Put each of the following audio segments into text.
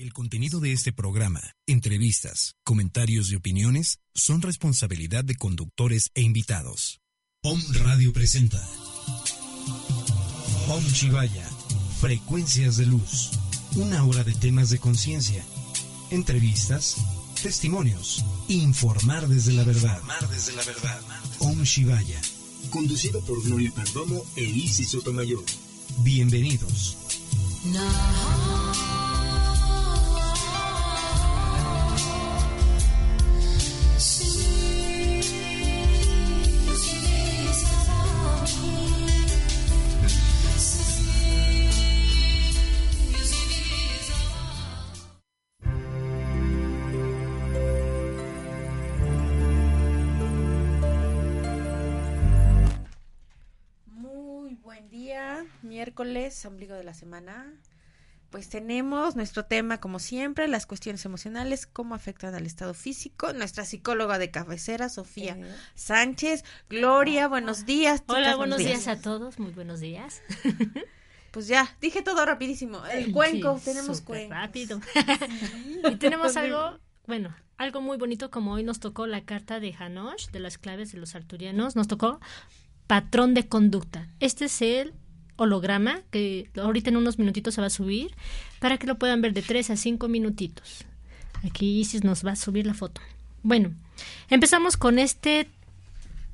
El contenido de este programa, entrevistas, comentarios y opiniones son responsabilidad de conductores e invitados. POM Radio presenta POM Chivaya, Frecuencias de Luz, una hora de temas de conciencia, entrevistas, testimonios, informar desde la verdad. Informar desde la verdad. Om Shivaya. Conducido por Gloria Perdomo e Isis Sotomayor. Bienvenidos. Miércoles, ombligo de la semana. Pues tenemos nuestro tema, como siempre, las cuestiones emocionales, cómo afectan al estado físico. Nuestra psicóloga de cabecera, Sofía Eh. Sánchez. Gloria, buenos días. Hola, buenos días a todos, muy buenos días. Pues ya, dije todo rapidísimo. El cuenco, Sí, tenemos cuenco. rápido. y tenemos algo, bueno, algo muy bonito como hoy nos tocó la carta de Hanosh, de las claves de los arturianos, nos tocó patrón de conducta. Este es el holograma que ahorita en unos minutitos se va a subir para que lo puedan ver de 3 a 5 minutitos. Aquí Isis nos va a subir la foto. Bueno, empezamos con este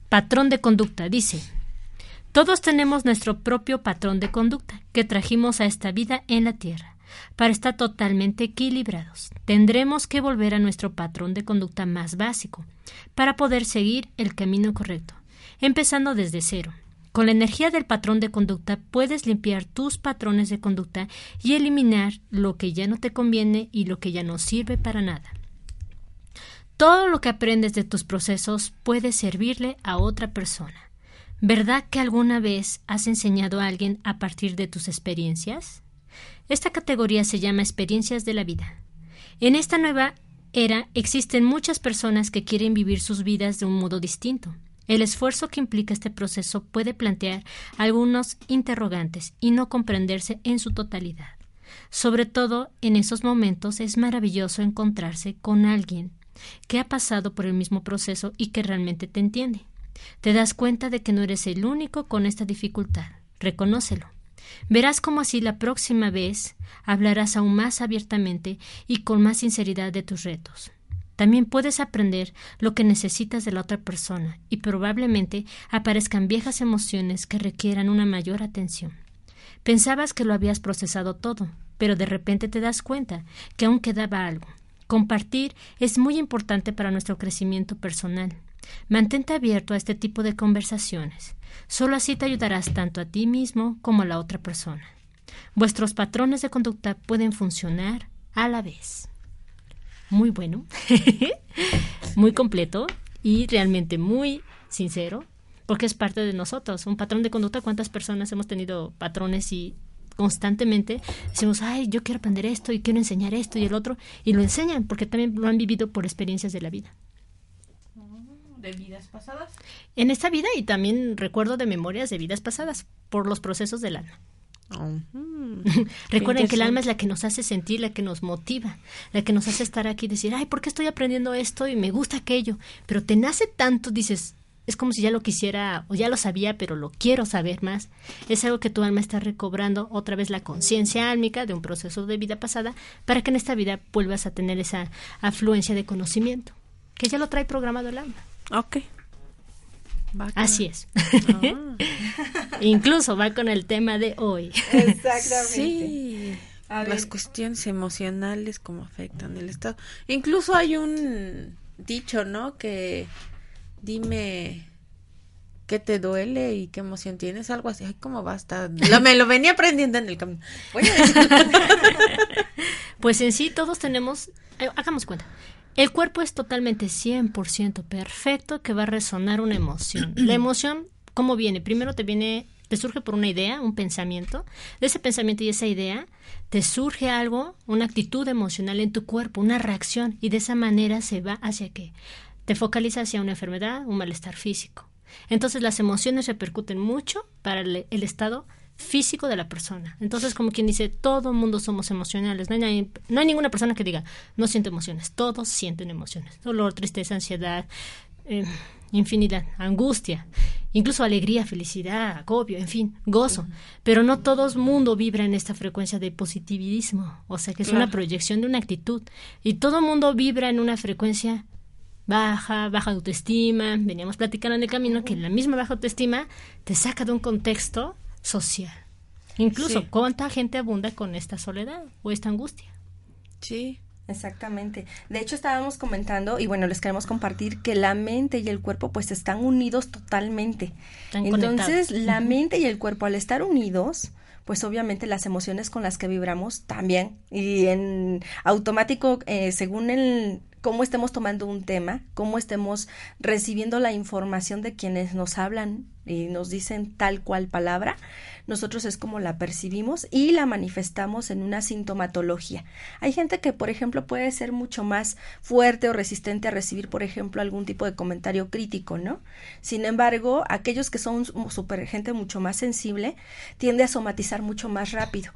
patrón de conducta. Dice, todos tenemos nuestro propio patrón de conducta que trajimos a esta vida en la Tierra. Para estar totalmente equilibrados, tendremos que volver a nuestro patrón de conducta más básico para poder seguir el camino correcto, empezando desde cero. Con la energía del patrón de conducta puedes limpiar tus patrones de conducta y eliminar lo que ya no te conviene y lo que ya no sirve para nada. Todo lo que aprendes de tus procesos puede servirle a otra persona. ¿Verdad que alguna vez has enseñado a alguien a partir de tus experiencias? Esta categoría se llama experiencias de la vida. En esta nueva era existen muchas personas que quieren vivir sus vidas de un modo distinto. El esfuerzo que implica este proceso puede plantear algunos interrogantes y no comprenderse en su totalidad. Sobre todo en esos momentos es maravilloso encontrarse con alguien que ha pasado por el mismo proceso y que realmente te entiende. Te das cuenta de que no eres el único con esta dificultad. Reconócelo. Verás cómo así la próxima vez hablarás aún más abiertamente y con más sinceridad de tus retos. También puedes aprender lo que necesitas de la otra persona y probablemente aparezcan viejas emociones que requieran una mayor atención. Pensabas que lo habías procesado todo, pero de repente te das cuenta que aún quedaba algo. Compartir es muy importante para nuestro crecimiento personal. Mantente abierto a este tipo de conversaciones. Solo así te ayudarás tanto a ti mismo como a la otra persona. Vuestros patrones de conducta pueden funcionar a la vez. Muy bueno, muy completo y realmente muy sincero, porque es parte de nosotros. Un patrón de conducta, ¿cuántas personas hemos tenido patrones y constantemente decimos, ay, yo quiero aprender esto y quiero enseñar esto y el otro, y lo enseñan porque también lo han vivido por experiencias de la vida. ¿De vidas pasadas? En esta vida y también recuerdo de memorias de vidas pasadas por los procesos del alma. Recuerden que el alma es la que nos hace sentir, la que nos motiva, la que nos hace estar aquí y decir, ay, ¿por qué estoy aprendiendo esto y me gusta aquello? Pero te nace tanto, dices, es como si ya lo quisiera o ya lo sabía, pero lo quiero saber más. Es algo que tu alma está recobrando otra vez la conciencia álmica de un proceso de vida pasada para que en esta vida vuelvas a tener esa afluencia de conocimiento, que ya lo trae programado el alma. Ok. Va Así es. Incluso va con el tema de hoy. Exactamente. Sí. Las cuestiones emocionales, cómo afectan el estado. Incluso hay un dicho, ¿no? Que dime qué te duele y qué emoción tienes, algo así. Ay, cómo basta. me lo venía aprendiendo en el camino. pues en sí todos tenemos, eh, hagamos cuenta. El cuerpo es totalmente 100% perfecto que va a resonar una emoción. La emoción, ¿cómo viene? Primero te viene, te surge por una idea, un pensamiento. De ese pensamiento y esa idea te surge algo, una actitud emocional en tu cuerpo, una reacción, y de esa manera se va hacia qué? Te focaliza hacia una enfermedad, un malestar físico. Entonces las emociones repercuten mucho para el, estado físico de la persona. Entonces, como quien dice, todo mundo somos emocionales. No hay, no hay ninguna persona que diga, no siento emociones. Todos sienten emociones. Dolor, tristeza, ansiedad, eh, infinidad, angustia, incluso alegría, felicidad, agobio, en fin, gozo. Pero no todo el mundo vibra en esta frecuencia de positivismo. O sea, que es una proyección de una actitud. Y todo mundo vibra en una frecuencia baja, baja autoestima. Veníamos platicando en el camino que la misma baja autoestima te saca de un contexto social. Incluso, ¿cuánta gente abunda con esta soledad o esta angustia? Sí. Exactamente. De hecho, estábamos comentando, y bueno, les queremos compartir que la mente y el cuerpo pues están unidos totalmente. Entonces, la mente y el cuerpo al estar unidos, pues obviamente las emociones con las que vibramos también. Y en automático, eh, según el, cómo estemos tomando un tema, cómo estemos recibiendo la información de quienes nos hablan y nos dicen tal cual palabra, nosotros es como la percibimos y la manifestamos en una sintomatología. Hay gente que, por ejemplo, puede ser mucho más fuerte o resistente a recibir, por ejemplo, algún tipo de comentario crítico, ¿no? Sin embargo, aquellos que son super gente mucho más sensible, tiende a somatizar mucho más rápido.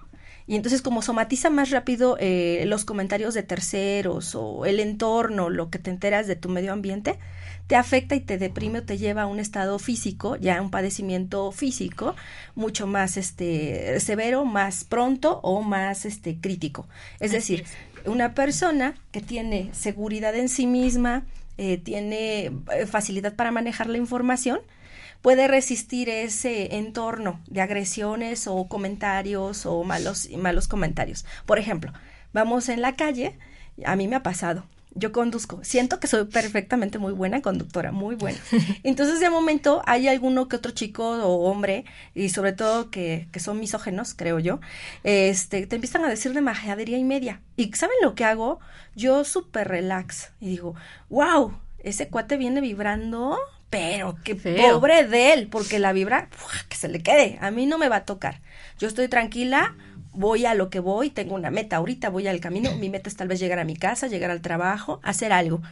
Y entonces como somatiza más rápido eh, los comentarios de terceros o el entorno, lo que te enteras de tu medio ambiente, te afecta y te deprime o te lleva a un estado físico, ya un padecimiento físico, mucho más este severo, más pronto o más este crítico. Es decir, una persona que tiene seguridad en sí misma, eh, tiene eh, facilidad para manejar la información, puede resistir ese entorno de agresiones o comentarios o malos, malos comentarios. Por ejemplo, vamos en la calle, a mí me ha pasado. Yo conduzco, siento que soy perfectamente muy buena conductora, muy buena. Entonces, de momento, hay alguno que otro chico o hombre, y sobre todo que, que son misógenos, creo yo, este, te empiezan a decir de majadería y media. ¿Y saben lo que hago? Yo súper relax y digo, wow, ese cuate viene vibrando pero qué pobre de él, porque la vibra, que se le quede, a mí no me va a tocar. Yo estoy tranquila, voy a lo que voy, tengo una meta ahorita, voy al camino, mi meta es tal vez llegar a mi casa, llegar al trabajo, hacer algo.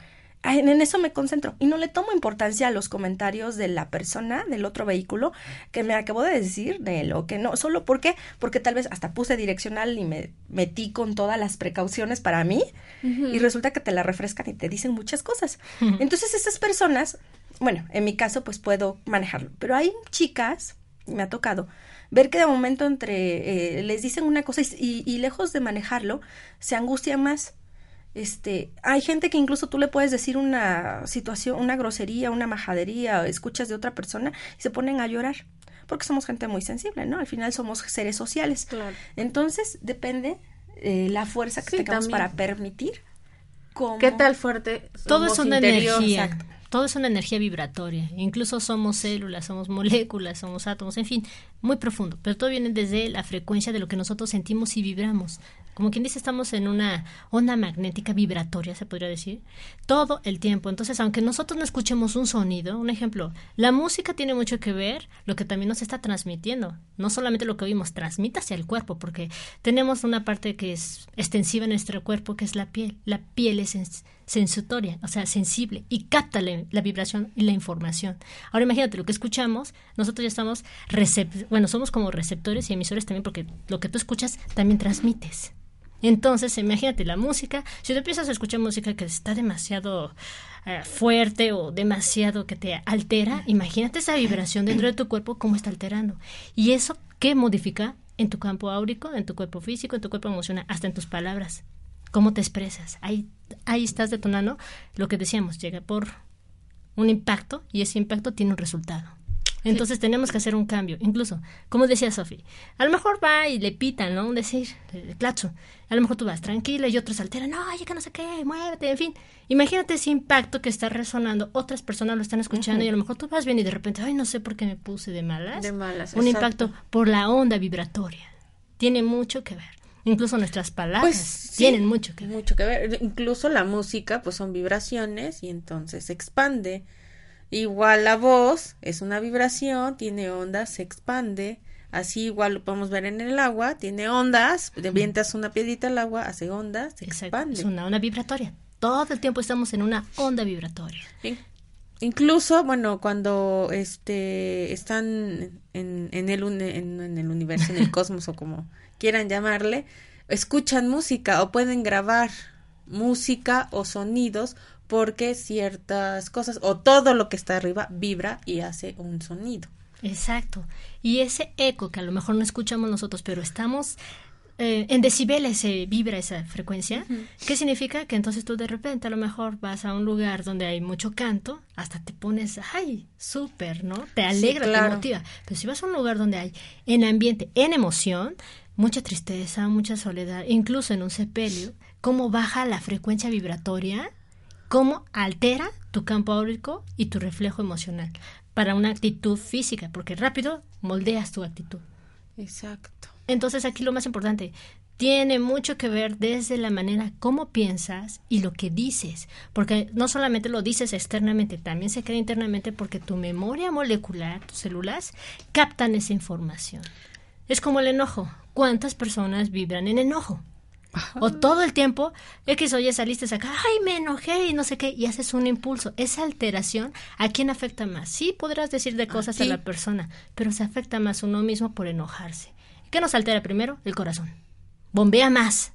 En eso me concentro y no le tomo importancia a los comentarios de la persona del otro vehículo que me acabo de decir de lo que no, solo porque porque tal vez hasta puse direccional y me metí con todas las precauciones para mí y resulta que te la refrescan y te dicen muchas cosas. Entonces esas personas bueno, en mi caso pues puedo manejarlo, pero hay chicas, me ha tocado, ver que de momento entre eh, les dicen una cosa y, y, lejos de manejarlo, se angustian más. Este, hay gente que incluso tú le puedes decir una situación, una grosería, una majadería, o escuchas de otra persona y se ponen a llorar, porque somos gente muy sensible, ¿no? Al final somos seres sociales. Claro. Entonces, depende eh, la fuerza que tengamos para permitir cómo... ¿Qué tal fuerte? Todo es una energía. Exacto todo es una energía vibratoria. Incluso somos células, somos moléculas, somos átomos, en fin, muy profundo. Pero todo viene desde la frecuencia de lo que nosotros sentimos y vibramos como quien dice, estamos en una onda magnética vibratoria, se podría decir, todo el tiempo. Entonces, aunque nosotros no escuchemos un sonido, un ejemplo, la música tiene mucho que ver lo que también nos está transmitiendo. No solamente lo que oímos, transmite hacia el cuerpo, porque tenemos una parte que es extensiva en nuestro cuerpo, que es la piel. La piel es sensutoria, o sea, sensible, y capta la, vibración y la información. Ahora imagínate lo que escuchamos, nosotros ya estamos, bueno, somos como receptores y emisores también, porque lo que tú escuchas también transmites. Entonces, imagínate la música, si tú empiezas a escuchar música que está demasiado eh, fuerte o demasiado que te altera, imagínate esa vibración dentro de tu cuerpo cómo está alterando. Y eso, ¿qué modifica? En tu campo áurico, en tu cuerpo físico, en tu cuerpo emocional, hasta en tus palabras. ¿Cómo te expresas? Ahí, ahí estás detonando lo que decíamos, llega por un impacto y ese impacto tiene un resultado. Entonces tenemos que hacer un cambio. Incluso, como decía Sofi, a lo mejor va y le pitan, ¿no? Un decir, de clacho. A lo mejor tú vas tranquila y otros alteran, no, ya que no sé qué, muévete, en fin. Imagínate ese impacto que está resonando, otras personas lo están escuchando y a lo mejor tú vas bien y de repente, ay, no sé por qué me puse de malas. De malas. Un impacto por la onda vibratoria. Tiene mucho que ver. Incluso nuestras palabras pues, tienen mucho que ver. Mucho que ver. Incluso la música, pues son vibraciones y entonces se expande. Igual la voz es una vibración, tiene ondas, se expande. Así igual lo podemos ver en el agua, tiene ondas, vientas una piedrita al agua, hace ondas, se expande. Es una onda vibratoria. Todo el tiempo estamos en una onda vibratoria. Incluso, bueno, cuando este están en, en, el, en el universo, en el cosmos o como quieran llamarle, escuchan música o pueden grabar música o sonidos porque ciertas cosas o todo lo que está arriba vibra y hace un sonido. Exacto. Y ese eco que a lo mejor no escuchamos nosotros, pero estamos eh, en decibeles se vibra esa frecuencia, ¿qué significa? Que entonces tú de repente a lo mejor vas a un lugar donde hay mucho canto, hasta te pones, ay, súper, ¿no? Te alegra, te motiva. Pero si vas a un lugar donde hay en ambiente, en emoción, mucha tristeza, mucha soledad, incluso en un sepelio, cómo baja la frecuencia vibratoria, cómo altera tu campo áurico y tu reflejo emocional para una actitud física, porque rápido moldeas tu actitud. Exacto. Entonces aquí lo más importante, tiene mucho que ver desde la manera como piensas y lo que dices, porque no solamente lo dices externamente, también se queda internamente porque tu memoria molecular, tus células, captan esa información. Es como el enojo. ¿Cuántas personas vibran en enojo? O todo el tiempo, X oye, saliste a sacar, ay, me enojé y no sé qué, y haces un impulso. Esa alteración, ¿a quién afecta más? Sí, podrás decir de cosas a, la persona, pero se afecta más uno mismo por enojarse. ¿Qué nos altera primero? El corazón. Bombea más.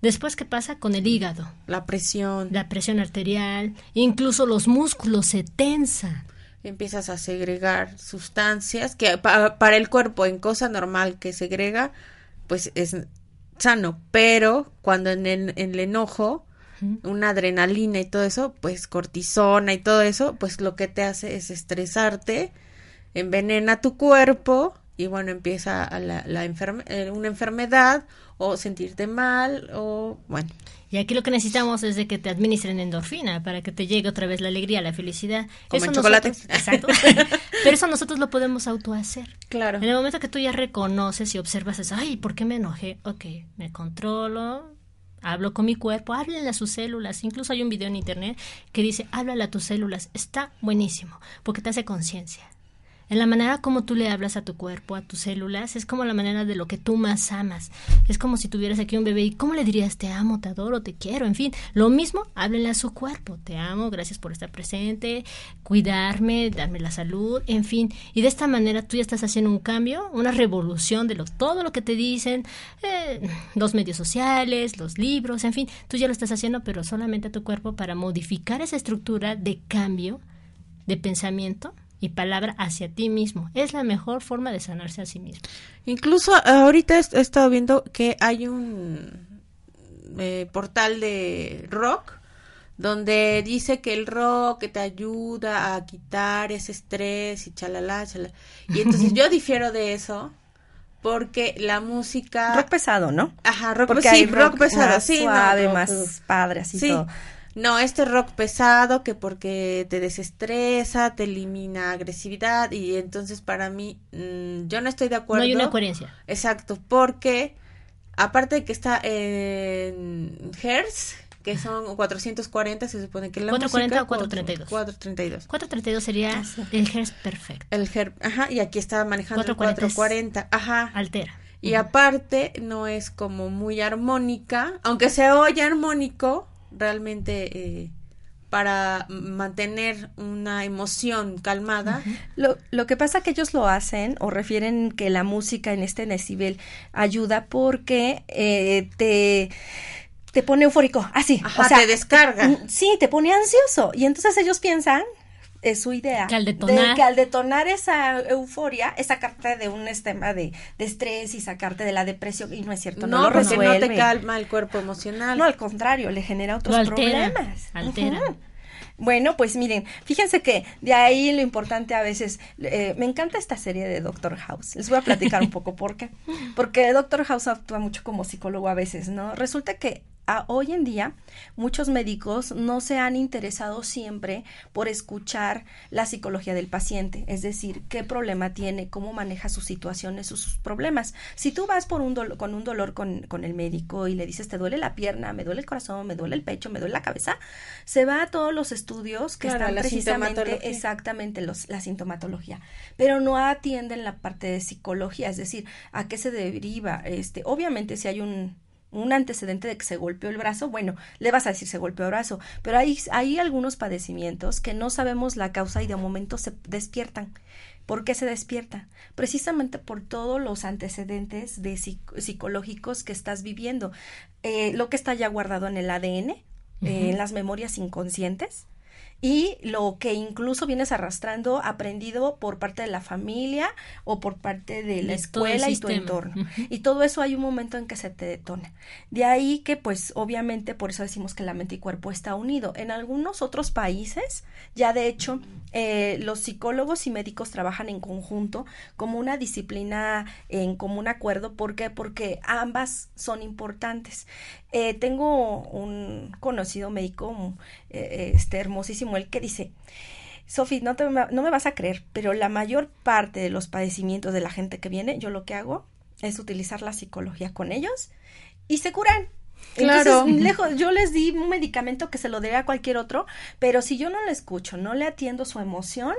Después, ¿qué pasa con el hígado? La presión. La presión arterial, incluso los músculos se tensan empiezas a segregar sustancias que para el cuerpo en cosa normal que segrega, pues es sano, pero cuando en el, en el enojo, una adrenalina y todo eso, pues cortisona y todo eso, pues lo que te hace es estresarte, envenena tu cuerpo y bueno, empieza la, la eh, una enfermedad o sentirte mal o bueno. Y aquí lo que necesitamos es de que te administren endorfina para que te llegue otra vez la alegría, la felicidad. Como el chocolate. exacto. Pero eso nosotros lo podemos autohacer. Claro. En el momento que tú ya reconoces y observas eso, ay, ¿por qué me enojé? Ok, me controlo, hablo con mi cuerpo, háblale a sus células. Incluso hay un video en internet que dice, háblale a tus células. Está buenísimo, porque te hace conciencia. En la manera como tú le hablas a tu cuerpo, a tus células, es como la manera de lo que tú más amas. Es como si tuvieras aquí un bebé y ¿cómo le dirías te amo, te adoro, te quiero? En fin, lo mismo, háblenle a su cuerpo. Te amo, gracias por estar presente, cuidarme, darme la salud, en fin. Y de esta manera tú ya estás haciendo un cambio, una revolución de lo, todo lo que te dicen, eh, los medios sociales, los libros, en fin, tú ya lo estás haciendo, pero solamente a tu cuerpo para modificar esa estructura de cambio de pensamiento y palabra hacia ti mismo. Es la mejor forma de sanarse a sí mismo. Incluso ahorita he estado viendo que hay un eh, portal de rock donde dice que el rock te ayuda a quitar ese estrés y chalala, chalala. Y entonces yo difiero de eso porque la música rock pesado, ¿no? Ajá, rock, porque sí, rock, pesado, sí, suave, más padre, así todo no, este rock pesado que porque te desestresa, te elimina agresividad y entonces para mí mm, yo no estoy de acuerdo. No hay una coherencia. Exacto, porque aparte de que está en Hertz, que son 440, se supone que la 440 o 432. 432. 432 sería ah, el Hertz perfecto. El Hertz, ajá, y aquí está manejando 440, el 440, ajá. Altera. Y aparte no es como muy armónica, aunque se oye armónico, realmente eh, para mantener una emoción calmada. lo, lo, que pasa que ellos lo hacen o refieren que la música en este decibel ayuda porque eh, te te pone eufórico, así, o sea, te descarga. Sí, te pone ansioso y entonces ellos piensan es su idea. Que al detonar. De que al detonar esa euforia, es sacarte de un esquema de, de, estrés y sacarte de la depresión. Y no es cierto, no, no lo porque no te calma el cuerpo emocional. No, al contrario, le genera otros problemas. Altera. Bueno, pues miren, fíjense que de ahí lo importante a veces, eh, me encanta esta serie de Doctor House. Les voy a platicar un poco por qué. Porque Doctor House actúa mucho como psicólogo a veces, ¿no? Resulta que hoy en día muchos médicos no se han interesado siempre por escuchar la psicología del paciente, es decir, qué problema tiene, cómo maneja sus situaciones, sus problemas. Si tú vas por un con un dolor con, con, el médico y le dices te duele la pierna, me duele el corazón, me duele el pecho, me duele la cabeza, se va a todos los estudios que están precisamente exactamente los, la sintomatología, pero no atienden la parte de psicología, es decir, a qué se deriva, este, obviamente si hay un un antecedente de que se golpeó el brazo, bueno, le vas a decir se golpeó el brazo, pero hay, hay algunos padecimientos que no sabemos la causa y de momento se despiertan. ¿Por qué se despierta? Precisamente por todos los antecedentes de psicológicos que estás viviendo. Eh, lo que está ya guardado en el ADN, eh, en las memorias inconscientes, y lo que incluso vienes arrastrando aprendido por parte de la familia o por parte de la escuela y tu entorno. Y todo eso hay un momento en que se te detona. De ahí que pues obviamente por eso decimos que la mente y cuerpo está unido. En algunos otros países ya de hecho eh, los psicólogos y médicos trabajan en conjunto como una disciplina en común acuerdo. ¿Por qué? Porque ambas son importantes. Eh, tengo un conocido médico, eh, este hermosísimo, el que dice, Sofi, no, no me vas a creer, pero la mayor parte de los padecimientos de la gente que viene, yo lo que hago es utilizar la psicología con ellos y se curan. Claro. lejos, yo les di un medicamento que se lo dé a cualquier otro, pero si yo no le escucho, no le atiendo su emoción,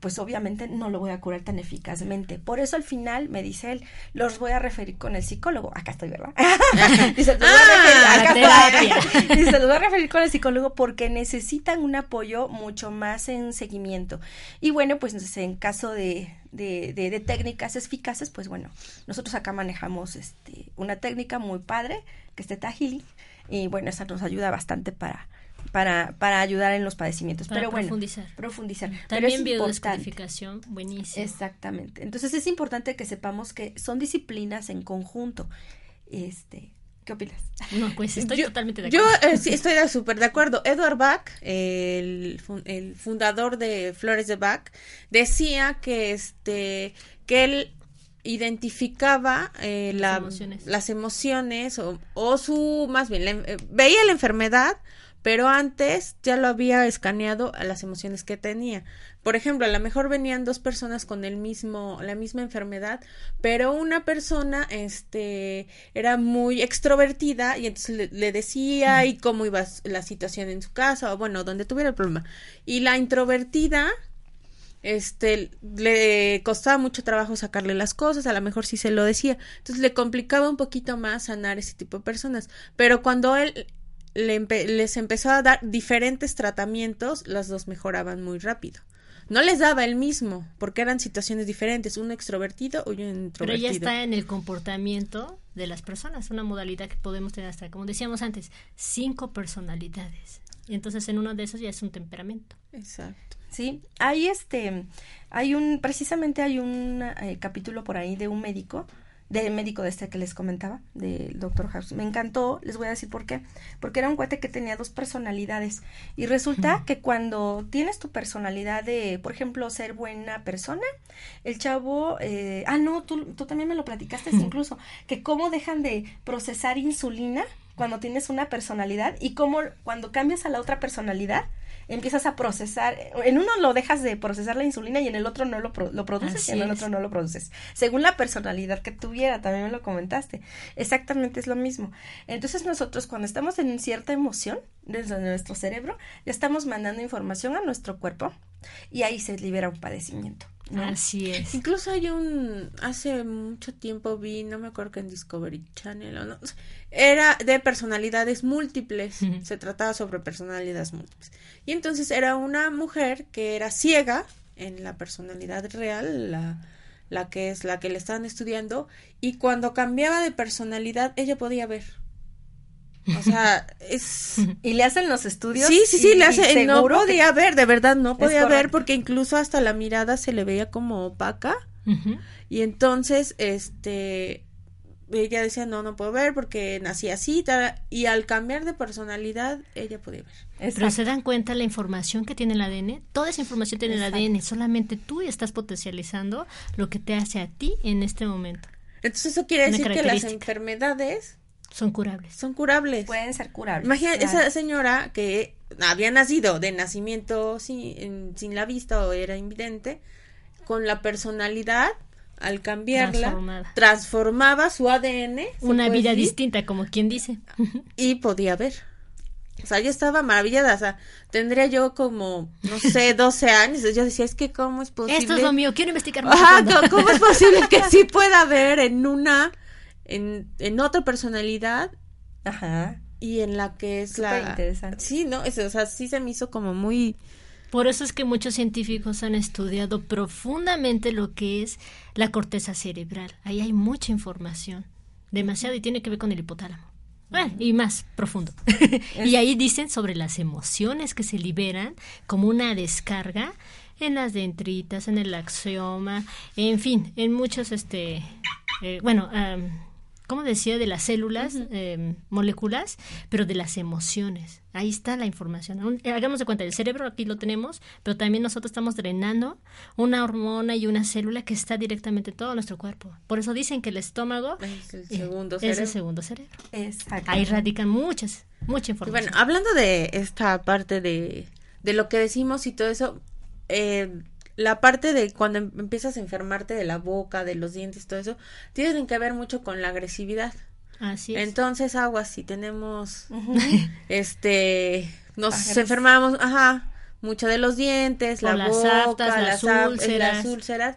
pues obviamente no lo voy a curar tan eficazmente. Por eso al final me dice él, los voy a referir con el psicólogo. Acá estoy, ¿verdad? dice, los voy a referir, ah, dice, los voy a referir con el psicólogo porque necesitan un apoyo mucho más en seguimiento. Y bueno, pues en caso de, de, de, técnicas eficaces, pues bueno, nosotros acá manejamos este, una técnica muy padre, que es Teta y bueno, esa nos ayuda bastante para para, para ayudar en los padecimientos. Pero bueno, profundizar. profundizar. También biodescodificación, buenísimo. Exactamente. Entonces es importante que sepamos que son disciplinas en conjunto. Este, ¿Qué opinas? No, pues estoy totalmente de acuerdo. Yo eh, sí estoy súper de acuerdo. Edward Bach, el, el, fundador de Flores de Bach, decía que este que él identificaba eh, las, emociones. las emociones o, o su más bien eh, veía la enfermedad pero antes ya lo había escaneado a las emociones que tenía. Por ejemplo, a lo mejor venían dos personas con el mismo, la misma enfermedad, pero una persona, este, era muy extrovertida y entonces le, decía y cómo iba la situación en su casa o bueno, donde tuviera el problema. Y la introvertida, este, le costaba mucho trabajo sacarle las cosas, a lo mejor sí se lo decía, entonces le complicaba un poquito más sanar ese tipo de personas, pero cuando él les empezó a dar diferentes tratamientos, las dos mejoraban muy rápido. No les daba el mismo, porque eran situaciones diferentes, un extrovertido o un introvertido. Pero ya está en el comportamiento de las personas, una modalidad que podemos tener hasta, como decíamos antes, cinco personalidades. Y entonces en uno de esos ya es un temperamento. Exacto. Sí, hay este, hay un, precisamente hay un eh, capítulo por ahí de un médico del médico de este que les comentaba, del doctor House. Me encantó, les voy a decir por qué. Porque era un cuate que tenía dos personalidades. Y resulta que cuando tienes tu personalidad de, por ejemplo, ser buena persona, el chavo, eh, ah, no, tú, tú también me lo platicaste incluso, que cómo dejan de procesar insulina cuando tienes una personalidad y cómo cuando cambias a la otra personalidad, empiezas a procesar, en uno lo dejas de procesar la insulina y en el otro no lo, lo produces y en el otro no lo produces, según la personalidad que tuviera, también me lo comentaste. Exactamente es lo mismo. Entonces nosotros cuando estamos en cierta emoción desde nuestro cerebro, ya estamos mandando información a nuestro cuerpo y ahí se libera un padecimiento. Así es. Incluso hay un, hace mucho tiempo vi, no me acuerdo que en Discovery Channel o no, era de personalidades múltiples, se trataba sobre personalidades múltiples. Y entonces era una mujer que era ciega en la personalidad real, la, la que es la que le estaban estudiando, y cuando cambiaba de personalidad ella podía ver. O sea, es... ¿Y le hacen los estudios? Sí, sí, sí, le hace... No podía ver, de verdad, no podía ver porque incluso hasta la mirada se le veía como opaca. Y entonces, este, ella decía, no, no puedo ver porque nací así, y al cambiar de personalidad, ella podía ver. Pero se dan cuenta la información que tiene el ADN, toda esa información tiene el ADN, solamente tú estás potencializando lo que te hace a ti en este momento. Entonces eso quiere decir que las enfermedades son curables. Son curables. Pueden ser curables. Imagina esa señora que había nacido de nacimiento sin, sin la vista o era invidente, con la personalidad al cambiarla, transformaba su ADN. Una vida distinta, como quien dice. Y podía ver. O sea, yo estaba maravillada, o sea, tendría yo como, no sé, 12 años, yo decía, es que cómo es posible. Esto es lo mío, quiero investigar más. Ajá, ¿cómo es posible que sí pueda ver en una, en, en otra personalidad? Ajá. Y en la que es la... interesante. Sí, no, o sea, sí se me hizo como muy por eso es que muchos científicos han estudiado profundamente lo que es la corteza cerebral. Ahí hay mucha información, demasiado, y tiene que ver con el hipotálamo. Bueno, y más profundo. y ahí dicen sobre las emociones que se liberan como una descarga en las dendritas, en el axioma, en fin, en muchos, este, eh, bueno, ¿cómo decía? De las células, em, moléculas, pero de las emociones. Ahí está la información. Eh, hagamos de cuenta, el cerebro aquí lo tenemos, pero también nosotros estamos drenando una hormona y una célula que está directamente en todo nuestro cuerpo. Por eso dicen que el estómago es el segundo cerebro. Es el segundo cerebro. Ahí radican muchas, mucha información. bueno, hablando de esta parte de, de lo que decimos y todo eso, eh, la parte de cuando em, empiezas a enfermarte de la boca, de los dientes, todo eso, tienen que ver mucho con la agresividad. Así es. Entonces, aguas, si tenemos, este, nos enfermamos, ajá, mucho de los dientes, la boca, las, las úlceras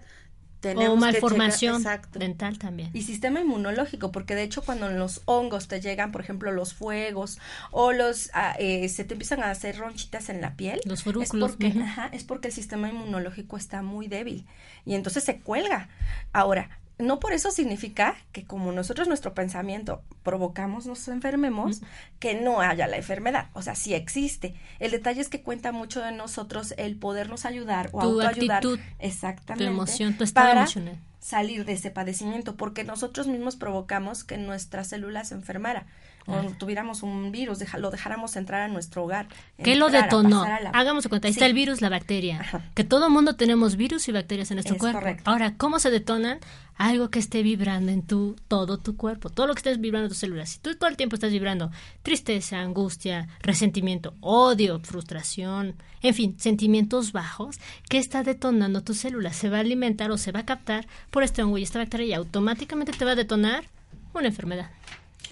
o malformación dental también. Y sistema inmunológico, porque de hecho cuando los hongos te llegan, por ejemplo, los fuegos o los ah, eh, se te empiezan a hacer ronchitas en la piel, los es porque, es porque el sistema inmunológico está muy débil y entonces se cuelga. Ahora, no por eso significa que como nosotros nuestro pensamiento provocamos nos enfermemos, que no haya la enfermedad. O sea, sí existe. El detalle es que cuenta mucho de nosotros el podernos ayudar o tu autoayudar. Actitud, exactamente. Tu emoción, tu estado emocional. Salir de ese padecimiento, porque nosotros mismos provocamos que nuestra célula se enfermara o tuviéramos un virus, lo dejáramos entrar a nuestro hogar. ¿Qué lo detonó? Hagamos cuenta, ahí está el virus, la bacteria. Que todo mundo tenemos virus y bacterias en nuestro cuerpo. Ahora, ¿cómo se detonan? Algo que esté vibrando en tu, todo tu cuerpo, todo lo que estés vibrando en tus células. Si tú todo el tiempo estás vibrando tristeza, angustia, resentimiento, odio, frustración, en fin, sentimientos bajos, ¿qué está detonando tu célula? Se va a alimentar o se va a captar por este hongo y esta bacteria y automáticamente te va a detonar una enfermedad.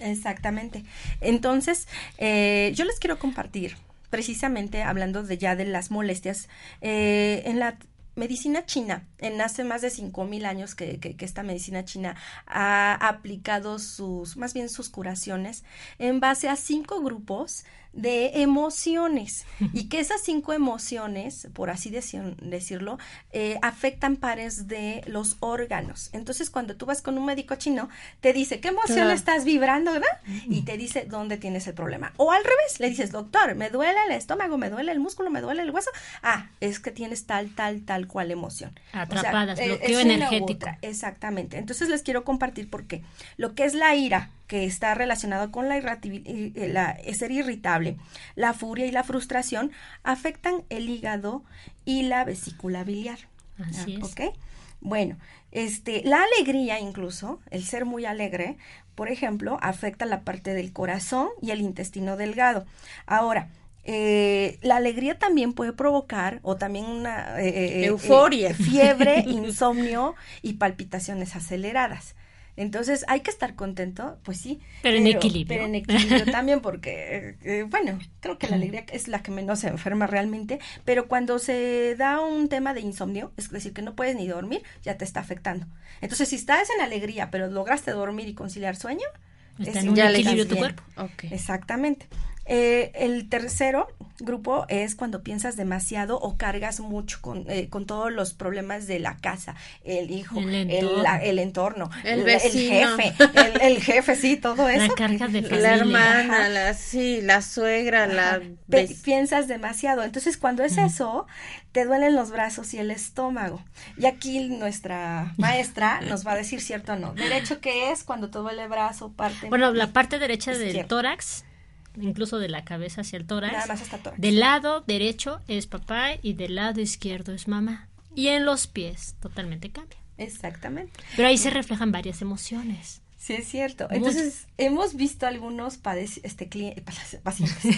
Exactamente. Entonces, eh, yo les quiero compartir, precisamente hablando de ya de las molestias, eh, en la medicina china, en hace más de cinco mil años que, que, esta medicina china ha aplicado sus, más bien sus curaciones, en base a cinco grupos de emociones y que esas cinco emociones, por así decirlo, eh, afectan pares de los órganos. Entonces, cuando tú vas con un médico chino, te dice, ¿qué emoción estás vibrando, verdad? Y te dice dónde tienes el problema. O al revés, le dices, doctor, me duele el estómago, me duele el músculo, me duele el hueso. Ah, es que tienes tal, tal, tal cual emoción. Atrapadas, bloqueo energético. Exactamente. Entonces, les quiero compartir por qué. Lo que es la ira, que está relacionado con la, eh, la ser irritable, la furia y la frustración, afectan el hígado y la vesícula biliar. Así es. Bueno, este, la alegría incluso, el ser muy alegre, por ejemplo, afecta la parte del corazón y el intestino delgado. Ahora, eh, la alegría también puede provocar o también una eh, euforia, fiebre, insomnio y palpitaciones aceleradas. Entonces, hay que estar contento, pues sí. Pero, en equilibrio. Pero en equilibrio también, porque, eh, bueno, creo que la alegría es la que menos se enferma realmente, pero cuando se da un tema de insomnio, es decir, que no puedes ni dormir, ya te está afectando. Entonces, si estás en alegría, pero lograste dormir y conciliar sueño, está en un equilibrio tu cuerpo. Exactamente. Eh, el tercero, grupo es cuando piensas demasiado o cargas mucho con, eh, con todos los problemas de la casa, el hijo, el entorno, el, jefe, el, jefe, sí, todo eso. La carga de familia. La hermana, la, sí, la suegra, la... piensas demasiado. Entonces, cuando es eso, te duelen los brazos y el estómago. Y aquí nuestra maestra nos va a decir cierto o no. Derecho que es cuando te duele el brazo, parte... Bueno, la parte derecha del tórax incluso de la cabeza hacia el tórax. Nada más hasta tórax. Del lado derecho es papá y del lado izquierdo es mamá. Y en los pies totalmente cambia. Exactamente. Pero ahí se reflejan varias emociones. Sí, es cierto. Entonces, hemos visto algunos este, pacientes, pacientes,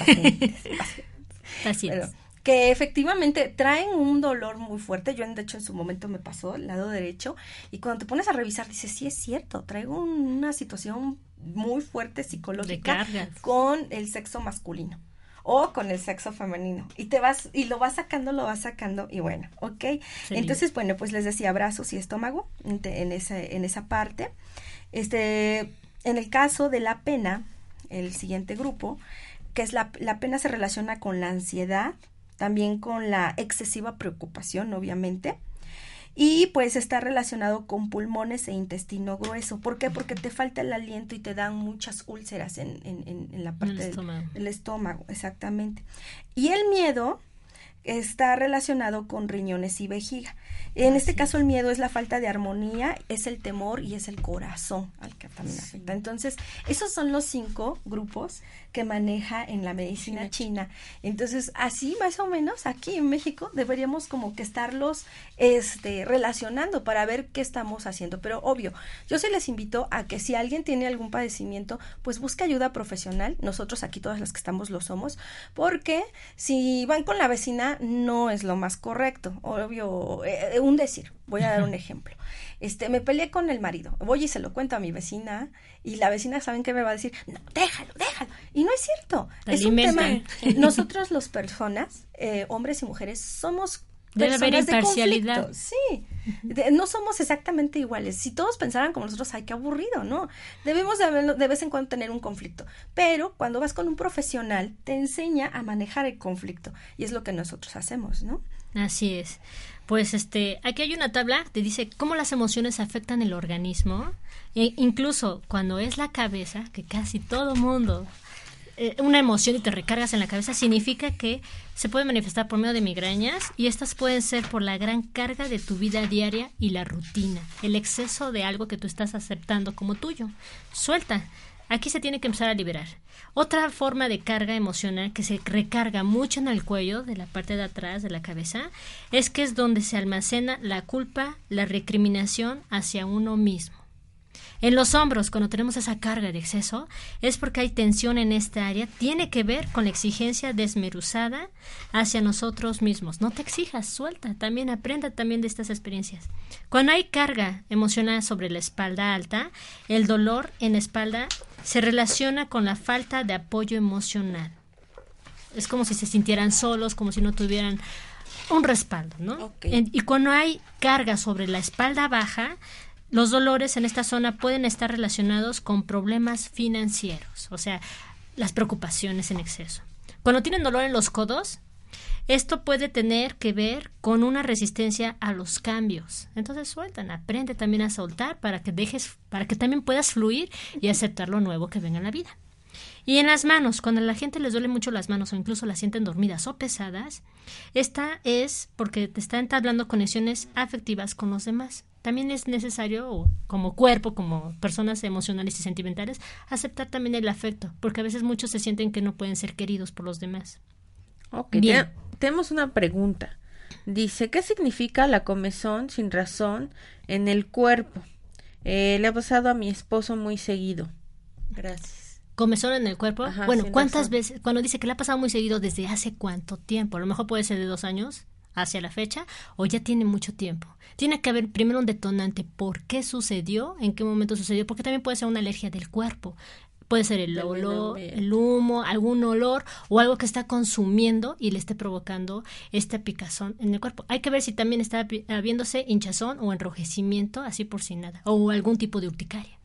pacientes, que efectivamente traen un dolor muy fuerte. Yo, de hecho, en su momento me pasó el lado derecho. Y cuando te pones a revisar, dices, sí, es cierto, traigo una situación muy fuerte psicológica con el sexo masculino o con el sexo femenino y te vas y lo vas sacando lo vas sacando y bueno ok entonces bueno pues les decía brazos y estómago en, esa en esa parte este en el caso de la pena el siguiente grupo que es la, la pena se relaciona con la ansiedad también con la excesiva preocupación obviamente y pues está relacionado con pulmones e intestino grueso. ¿Por qué? Porque te falta el aliento y te dan muchas úlceras en, en, en la parte del estómago, exactamente. Y el miedo está relacionado con riñones y vejiga. En este caso el miedo es la falta de armonía, es el temor y es el corazón al que también afecta. Entonces, esos son los cinco grupos que maneja en la medicina china. Entonces, así más o menos aquí en México deberíamos como que estarlos este, relacionando para ver qué estamos haciendo. Pero obvio, yo se les invito a que si alguien tiene algún padecimiento, pues busque ayuda profesional. Nosotros aquí todas las que estamos lo somos, porque si van con la vecina no es lo más correcto. Obvio, eh, un decir, voy a dar un ejemplo. Este, me peleé con el marido, voy y se lo cuento a mi vecina y la vecina saben que me va a decir, no, déjalo, déjalo. Y no es cierto. es un tema. Nosotros los personas, eh, hombres y mujeres, somos Debe haber imparcialidad. sí, no somos exactamente iguales. Si todos pensaran como nosotros, ay, qué aburrido, ¿no? Debemos de, de, vez en cuando tener un conflicto. Pero cuando vas con un profesional, te enseña a manejar el conflicto. Y es lo que nosotros hacemos, ¿no? Así es. Pues este, aquí hay una tabla que dice cómo las emociones afectan el organismo. E incluso cuando es la cabeza, que casi todo mundo eh, una emoción y te recargas en la cabeza, significa que se puede manifestar por medio de migrañas y estas pueden ser por la gran carga de tu vida diaria y la rutina, el exceso de algo que tú estás aceptando como tuyo. Suelta. Aquí se tiene que empezar a liberar. Otra forma de carga emocional que se recarga mucho en el cuello, de la parte de atrás de la cabeza, es que es donde se almacena la culpa, la recriminación hacia uno mismo. En los hombros, cuando tenemos esa carga de exceso, es porque hay tensión en esta área, tiene que ver con la exigencia desmeruzada hacia nosotros mismos. No te exijas, suelta, también aprenda también de estas experiencias. Cuando hay carga emocional sobre la espalda alta, el dolor en la espalda se relaciona con la falta de apoyo emocional. Es como si se sintieran solos, como si no tuvieran un respaldo, ¿no? y cuando hay carga sobre la espalda baja, los dolores en esta zona pueden estar relacionados con problemas financieros, o sea, las preocupaciones en exceso. Cuando tienen dolor en los codos, esto puede tener que ver con una resistencia a los cambios. Entonces sueltan, aprende también a soltar para que dejes, para que también puedas fluir y aceptar lo nuevo que venga en la vida. Y en las manos, cuando a la gente les duele mucho las manos o incluso las sienten dormidas o pesadas, esta es porque te está entablando conexiones afectivas con los demás también es necesario, como cuerpo, como personas emocionales y sentimentales, aceptar también el afecto, porque a veces muchos se sienten que no pueden ser queridos por los demás. Ok, Bien. tenemos una pregunta. Dice, ¿qué significa la comezón sin razón en el cuerpo? Eh, le ha pasado a mi esposo muy seguido. Gracias. ¿Comezón en el cuerpo? bueno, ¿cuántas veces? Cuando dice que le ha pasado muy seguido, ¿desde hace cuánto tiempo? A lo mejor puede ser de dos años hacia la fecha o ya tiene mucho tiempo. Tiene que haber primero un detonante, por qué sucedió, en qué momento sucedió, porque también puede ser una alergia del cuerpo. Puede ser el olor, el humo, algún olor o algo que está consumiendo y le esté provocando esta picazón en el cuerpo. Hay que ver si también está habiéndose hinchazón o enrojecimiento, así por si nada, o algún tipo de urticaria.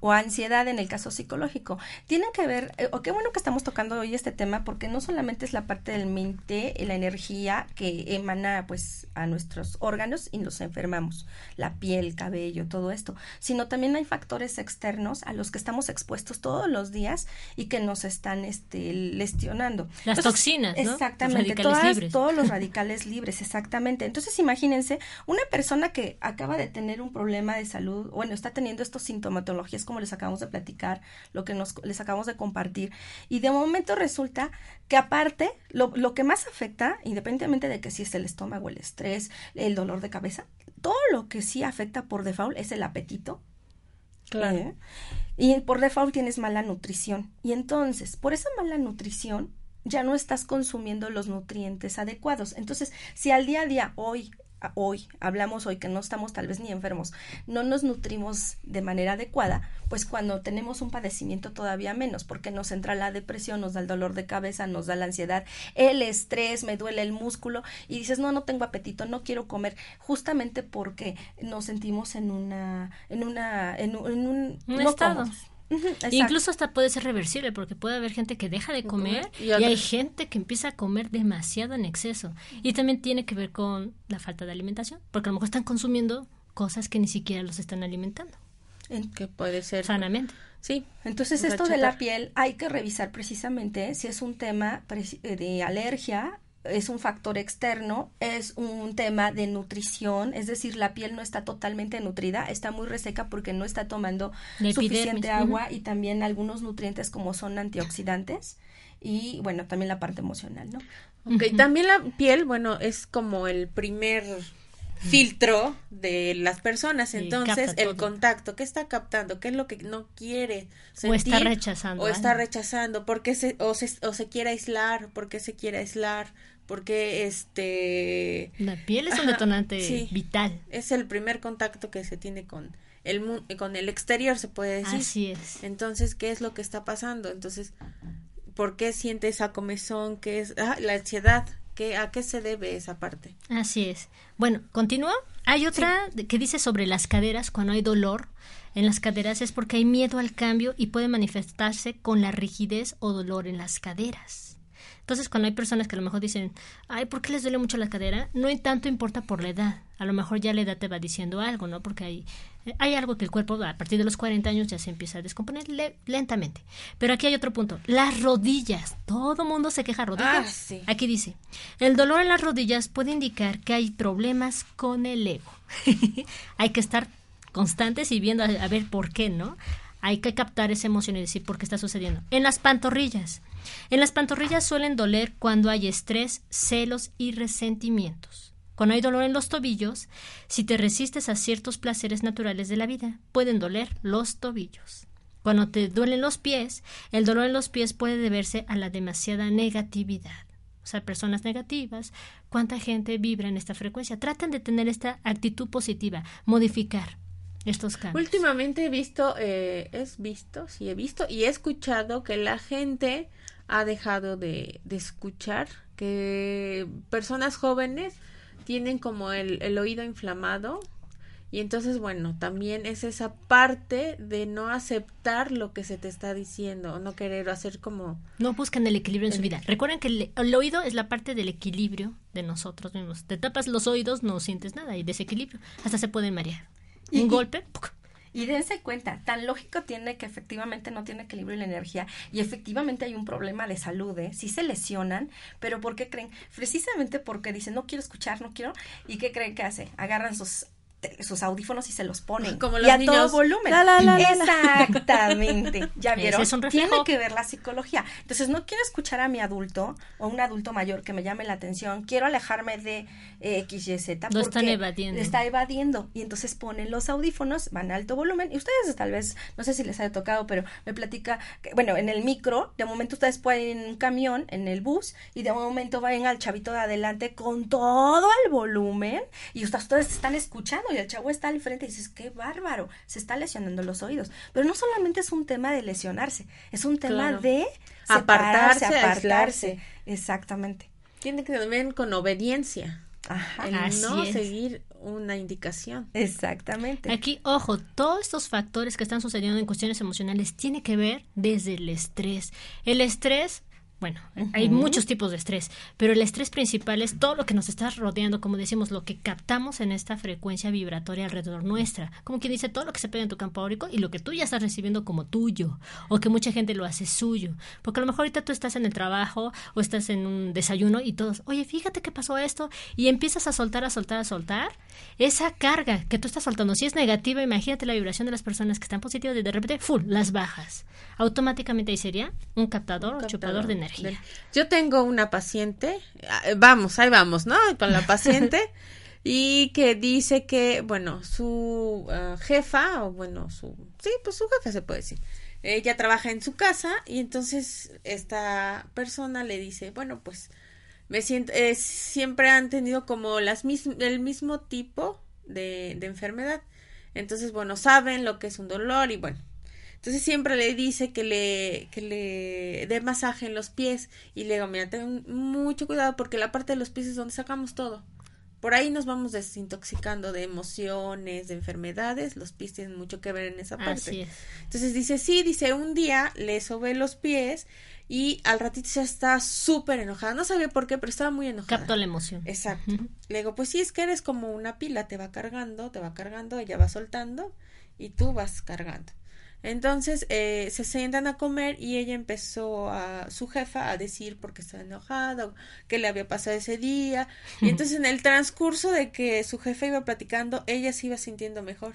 O ansiedad en el caso psicológico. Tienen que ver, eh, o qué bueno que estamos tocando hoy este tema, porque no solamente es la parte del mente, la energía que emana pues a nuestros órganos y nos enfermamos, la piel, cabello, todo esto, sino también hay factores externos a los que estamos expuestos todos los días y que nos están este, lesionando. Las toxinas, ¿no? Exactamente, todos los radicales libres, exactamente. Entonces imagínense una persona que acaba de tener un problema de salud, bueno, está teniendo estos como les acabamos de platicar, lo que nos, les acabamos de compartir, y de momento resulta que aparte, lo, lo que más afecta, independientemente de que si es el estómago, el estrés, el dolor de cabeza, todo lo que sí afecta por default es el apetito. Claro. ¿eh? Y por default tienes mala nutrición. Y entonces, por esa mala nutrición, ya no estás consumiendo los nutrientes adecuados. Entonces, si al día a día, hoy, hoy, hablamos hoy que no estamos tal vez ni enfermos, no nos nutrimos de manera adecuada, pues cuando tenemos un padecimiento todavía menos, porque nos entra la depresión, nos da el dolor de cabeza, nos da la ansiedad, el estrés, me duele el músculo y dices, no, no tengo apetito, no quiero comer, justamente porque nos sentimos en una, en una, en, un, estado. Incluso hasta puede ser reversible porque puede haber gente que deja de comer y, hay gente que empieza a comer demasiado en exceso. Y también tiene que ver con la falta de alimentación, porque a lo mejor están consumiendo cosas que ni siquiera los están alimentando. Que puede ser sanamente. Sí. Entonces esto de la piel hay que revisar precisamente si es un tema de alergia es un factor externo, es un tema de nutrición, es decir, la piel no está totalmente nutrida, está muy reseca porque no está tomando suficiente agua y también algunos nutrientes como son antioxidantes y bueno, también la parte emocional, ¿no? Ok, también la piel, bueno, es como el primer filtro de las personas. Entonces, el contacto, ¿qué está captando? ¿Qué es lo que no quiere sentir? O está rechazando. O está rechazando, porque se, o, se, o se quiere aislar, porque se quiere aislar, porque este... La piel es un detonante vital. Es el primer contacto que se tiene con el, con el exterior, se puede decir. Así es. Entonces, ¿qué es lo que está pasando? Entonces, ¿por qué siente esa comezón? ¿Qué es ah, la ansiedad? ¿A qué se debe esa parte? Así es. Bueno, continúa. Hay otra que dice sobre las caderas, cuando hay dolor en las caderas es porque hay miedo al cambio y puede manifestarse con la rigidez o dolor en las caderas. Entonces, cuando hay personas que a lo mejor dicen, ay, ¿por qué les duele mucho la cadera? No hay tanto importa por la edad. A lo mejor ya la edad te va diciendo algo, ¿no? Porque hay, hay algo que el cuerpo a partir de los 40 años ya se empieza a descomponer lentamente. Pero aquí hay otro punto. Las rodillas. Todo mundo se queja rodillas. Ah, aquí dice, el dolor en las rodillas puede indicar que hay problemas con el ego. hay que estar constantes y viendo a ver por qué, ¿no? Hay que captar esa emoción y decir por qué está sucediendo. En las pantorrillas. En las pantorrillas suelen doler cuando hay estrés, celos y resentimientos. Cuando hay dolor en los tobillos, si te resistes a ciertos placeres naturales de la vida, pueden doler los tobillos. Cuando te duelen los pies, el dolor en los pies puede deberse a la demasiada negatividad. O sea, personas negativas, cuánta gente vibra en esta frecuencia. Traten de tener esta actitud positiva, modificar estos cambios. Últimamente he visto, eh, visto, sí he visto y he escuchado que la gente ha dejado de, de escuchar, que personas jóvenes tienen como el, el oído inflamado y entonces, bueno, también es esa parte de no aceptar lo que se te está diciendo, no querer hacer como... No buscan el equilibrio en su vida. Recuerden que el, oído es la parte del equilibrio de nosotros mismos. Te tapas los oídos, no sientes nada y desequilibrio. Hasta se pueden marear un golpe. Y dense cuenta, tan lógico tiene que efectivamente no tiene equilibrio la energía y efectivamente hay un problema de salud, ¿eh? Sí se lesionan, pero ¿por qué creen? Precisamente porque dicen, no quiero escuchar, no quiero. ¿Y qué creen que hace? Agarran sus sus audífonos y se los ponen Como y a todo volumen. Exactamente. Ya vieron. Tiene que ver la psicología. Entonces no quiero escuchar a mi adulto o un adulto mayor que me llame la atención. Quiero alejarme de eh, X, Y, Z. Lo están evadiendo. Está evadiendo y entonces ponen los audífonos, van a alto volumen y ustedes tal vez no sé si les haya tocado, pero me platica que, bueno en el micro de momento ustedes pueden un camión en el bus y de momento vayan al chavito de adelante con todo el volumen y ustedes están escuchando y el chavo está al frente y dices, qué bárbaro, se está lesionando los oídos. Pero no solamente es un tema de lesionarse, es un tema de apartarse, apartarse. Exactamente. Tiene que ver con obediencia. Ajá, el no seguir una indicación. Exactamente. Aquí, ojo, todos estos factores que están sucediendo en cuestiones emocionales tiene que ver desde el estrés. El estrés bueno, hay muchos tipos de estrés, pero el estrés principal es todo lo que nos está rodeando, como decimos, lo que captamos en esta frecuencia vibratoria alrededor nuestra. Como quien dice, todo lo que se pega en tu campo áurico y lo que tú ya estás recibiendo como tuyo, o que mucha gente lo hace suyo. Porque a lo mejor ahorita tú estás en el trabajo o estás en un desayuno y todos, oye, fíjate que pasó esto, y empiezas a soltar, a soltar, a soltar esa carga que tú estás soltando. Si es negativa, imagínate la vibración de las personas que están positivas y de repente, full, las bajas. Automáticamente ahí sería un captador, un chupador de energía. Yo tengo una paciente, ah, vamos, ahí vamos, ¿no? Con la paciente. y que dice que, bueno, su ah, jefa, o bueno, su, sí, pues su jefa se puede decir, ella trabaja en su casa y entonces esta persona le dice, bueno, pues me siento, eh, siempre han tenido como las el mismo tipo de, de enfermedad. Entonces, bueno, saben lo que es un dolor y bueno, entonces siempre le dice que le, que le dé masaje en los pies y le digo, mira, ten mucho cuidado porque la parte de los pies es donde sacamos todo. Por ahí nos vamos desintoxicando de emociones, de enfermedades. Los pies tienen mucho que ver en esa parte. Así es. Entonces dice, sí, dice, un día le sobé los pies y al ratito ya está súper enojada. No sabía por qué, pero estaba muy enojada. Captó la emoción. Exacto. Le digo, pues sí, es que eres como una pila, te va cargando, te va cargando, ella va soltando y tú vas cargando. Entonces eh, se sientan a comer y ella empezó a su jefa a decir porque estaba enojada, qué le había pasado ese día. Y entonces en el transcurso de que su jefe iba platicando, ella se iba sintiendo mejor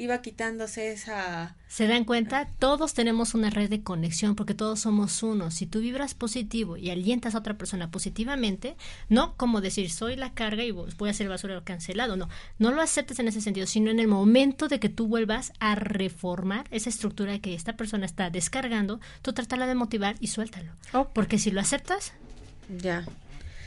iba quitándose esa... ¿Se dan cuenta? Todos tenemos una red de conexión porque todos somos uno. Si tú vibras positivo y alientas a otra persona positivamente, no como decir soy la carga y voy a hacer basura cancelado, no, no lo aceptes en ese sentido, sino en el momento de que tú vuelvas a reformar esa estructura que esta persona está descargando, tú trátala de motivar y suéltalo. Porque si lo aceptas, ya.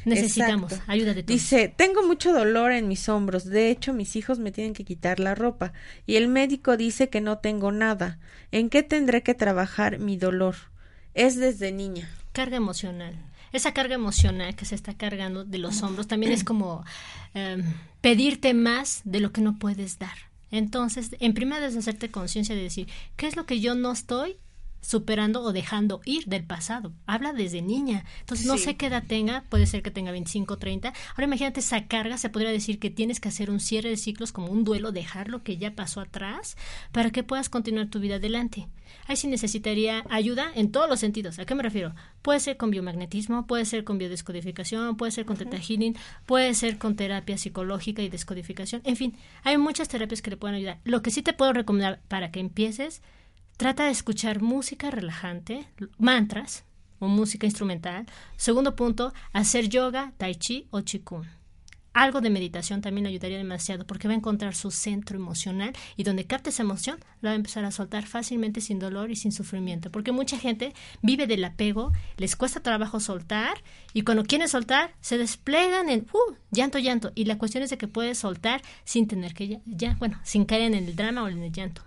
Necesitamos ayuda de todos. Dice, tengo mucho dolor en mis hombros. De hecho, mis hijos me tienen que quitar la ropa. Y el médico dice que no tengo nada. ¿En qué tendré que trabajar mi dolor? Es desde niña. Carga emocional. Esa carga emocional que se está cargando de los hombros también es como em, pedirte más de lo que no puedes dar. Entonces, en primer es hacerte conciencia de decir, ¿qué es lo que yo no estoy superando o dejando ir del pasado. Habla desde niña. Entonces, no sé qué edad tenga, puede ser que tenga 25, 30. Ahora imagínate esa carga, se podría decir que tienes que hacer un cierre de ciclos como un duelo, dejar lo que ya pasó atrás para que puedas continuar tu vida adelante. Ahí sí necesitaría ayuda en todos los sentidos. ¿A qué me refiero? Puede ser con biomagnetismo, puede ser con biodescodificación, puede ser con teta healing, puede ser con terapia psicológica y descodificación. En fin, hay muchas terapias que le pueden ayudar. Lo que sí te puedo recomendar para que empieces Trata de escuchar música relajante, mantras o música instrumental. Segundo punto, hacer yoga, tai chi o qigong. Algo de meditación también ayudaría demasiado porque va a encontrar su centro emocional y donde capte esa emoción la va a empezar a soltar fácilmente sin dolor y sin sufrimiento. Porque mucha gente vive del apego, les cuesta trabajo soltar y cuando quieren soltar se desplegan en uh, llanto, llanto. Y la cuestión es de que puedes soltar sin tener que ya, bueno, sin caer en el drama o en el llanto.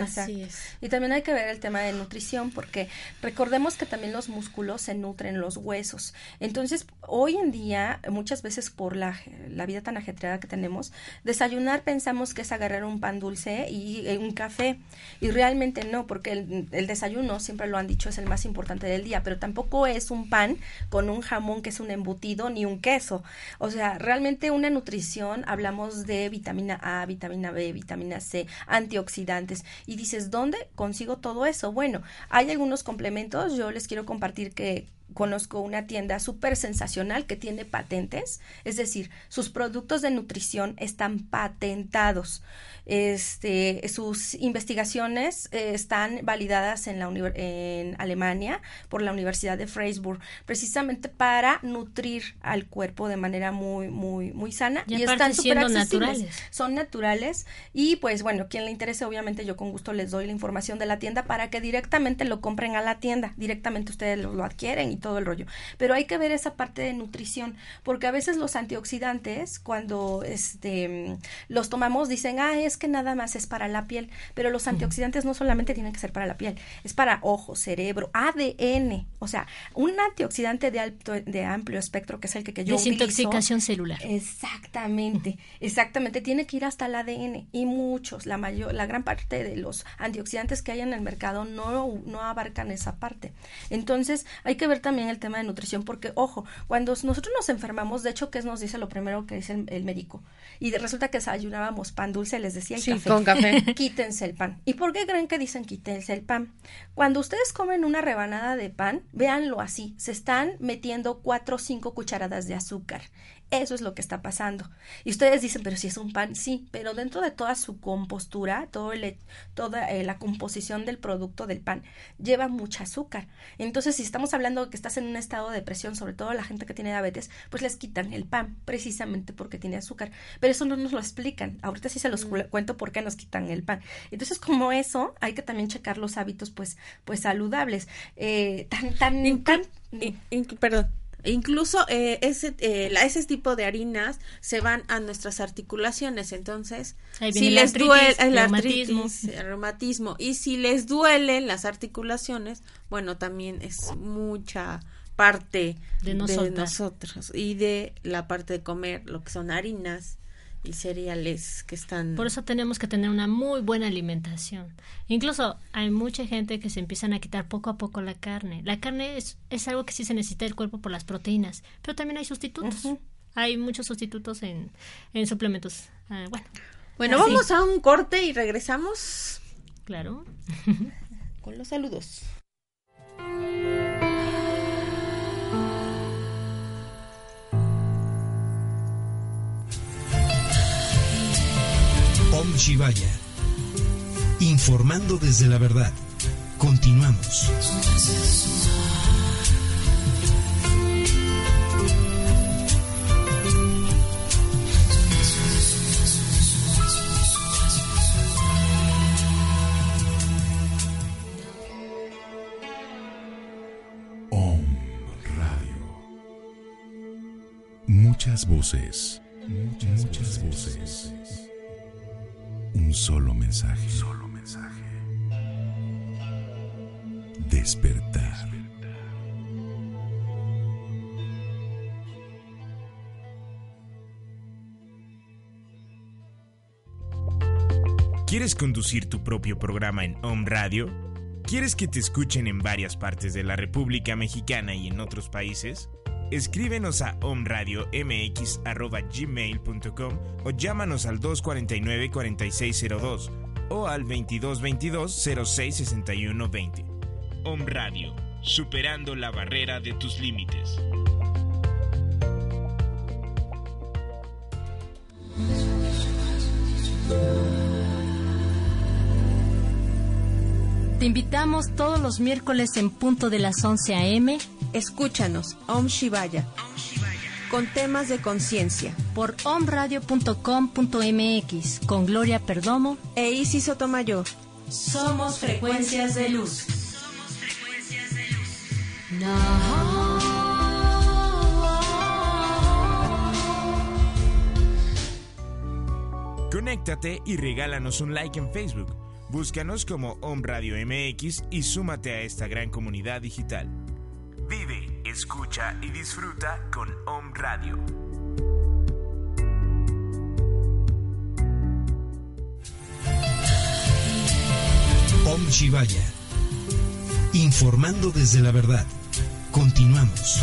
Así es. Y también hay que ver el tema de nutrición porque recordemos que también los músculos se nutren los huesos. Entonces, hoy en día, muchas veces por la, la vida tan ajetreada que tenemos, desayunar pensamos que es agarrar un pan dulce y eh, un café. Y realmente no, porque el, el, desayuno, siempre lo han dicho, es el más importante del día, pero tampoco es un pan con un jamón que es un embutido ni un queso. O sea, realmente una nutrición, hablamos de vitamina A, vitamina B, vitamina C, antioxidantes y dices, ¿dónde consigo todo eso? Bueno, hay algunos complementos, yo les quiero compartir que conozco una tienda súper sensacional que tiene patentes, es decir, sus productos de nutrición están patentados este, sus investigaciones eh, están validadas en, la en Alemania por la Universidad de Freiburg, precisamente para nutrir al cuerpo de manera muy, muy, muy sana. Y, están súper naturales. Son naturales y pues bueno, quien le interese, obviamente yo con gusto les doy la información de la tienda para que directamente lo compren a la tienda, directamente ustedes lo, adquieren y todo el rollo. Pero hay que ver esa parte de nutrición, porque a veces los antioxidantes, cuando este, los tomamos, dicen, ah, es que nada más es para la piel, pero los antioxidantes no solamente tienen que ser para la piel, es para ojo, cerebro, ADN, o sea, un antioxidante de, alto, de amplio espectro, que es el que, que yo Desintoxicación celular. Exactamente, exactamente, tiene que ir hasta el ADN y muchos, la mayor, la gran parte de los antioxidantes que hay en el mercado no, no abarcan esa parte. Entonces, hay que ver también el tema de nutrición, porque, ojo, cuando nosotros nos enfermamos, de hecho, ¿qué nos dice lo primero que dice el, médico? Y resulta que desayunábamos pan dulce, les decía, y café. con café. Quítense el pan. ¿Y por qué creen que dicen quítense el pan? Cuando ustedes comen una rebanada de pan, véanlo así, se están metiendo cuatro o cinco cucharadas de azúcar. Eso es lo que está pasando. Y ustedes dicen, pero si es un pan, sí, pero dentro de toda su compostura, todo el, toda eh, la composición del producto del pan lleva mucha azúcar. Entonces, si estamos hablando de que estás en un estado de depresión, sobre todo la gente que tiene diabetes, pues les quitan el pan, precisamente porque tiene azúcar. Pero eso no nos lo explican. Ahorita sí se los mm. cuento por qué nos quitan el pan. Entonces, como eso, hay que también checar los hábitos, pues, pues saludables. Eh, tan, tan, tan... perdón Incluso eh, ese, eh, ese tipo de harinas se van a nuestras articulaciones, entonces si les duele el reumatismo. el reumatismo y si les duelen las articulaciones, bueno, también es mucha parte de, de nosotros y de la parte de comer lo que son harinas y cereales que están... Por eso tenemos que tener una muy buena alimentación. Incluso hay mucha gente que se empiezan a quitar poco a poco la carne. La carne es, es algo que sí se necesita el cuerpo por las proteínas, pero también hay sustitutos. Hay muchos sustitutos en, en suplementos. Ah, bueno, bueno vamos a un corte y regresamos. Claro. con los saludos. Om Shivaya. Informando desde la verdad. Continuamos. Om Radio. Muchas voces. Muchas, muchas voces. Un solo mensaje. Solo mensaje. Despertar. ¿Quieres conducir tu propio programa en Home Radio? ¿Quieres que te escuchen en varias partes de la República Mexicana y en otros países? Escríbenos a omradiomx.gmail.com o llámanos al 249-4602 o al 2222-066120. Om Radio, superando la barrera de tus límites. Te invitamos todos los miércoles en punto de las 11 a.m. Escúchanos, Om Shivaya, con temas de conciencia. Por omradio.com.mx, con Gloria Perdomo e Isis Sotomayor. Somos frecuencias de luz. Somos frecuencias de luz. Conéctate y regálanos un like en Facebook. Búscanos como Om Radio MX y súmate a esta gran comunidad digital. Escucha y disfruta con Om Radio. Om Shivaya. Informando desde la verdad. Continuamos.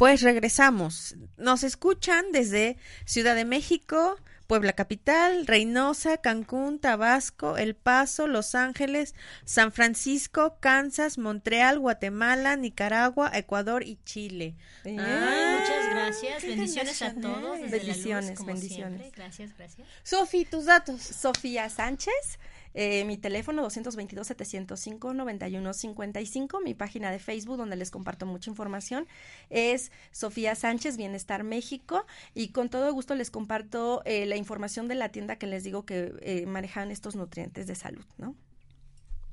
Pues regresamos. Nos escuchan desde Ciudad de México, Puebla Capital, Reynosa, Cancún, Tabasco, El Paso, Los Ángeles, San Francisco, Kansas, Montreal, Guatemala, Nicaragua, Ecuador y Chile. muchas gracias. Bendiciones a todos. bendiciones, bendiciones. Gracias, gracias. Sofi, tus datos. Sofía Sánchez Eh, mi teléfono 222-705-9155. Mi página de Facebook, donde les comparto mucha información, es Sofía Sánchez, Bienestar México. Y con todo gusto les comparto eh, la información de la tienda que les digo que eh, manejan estos nutrientes de salud, ¿no?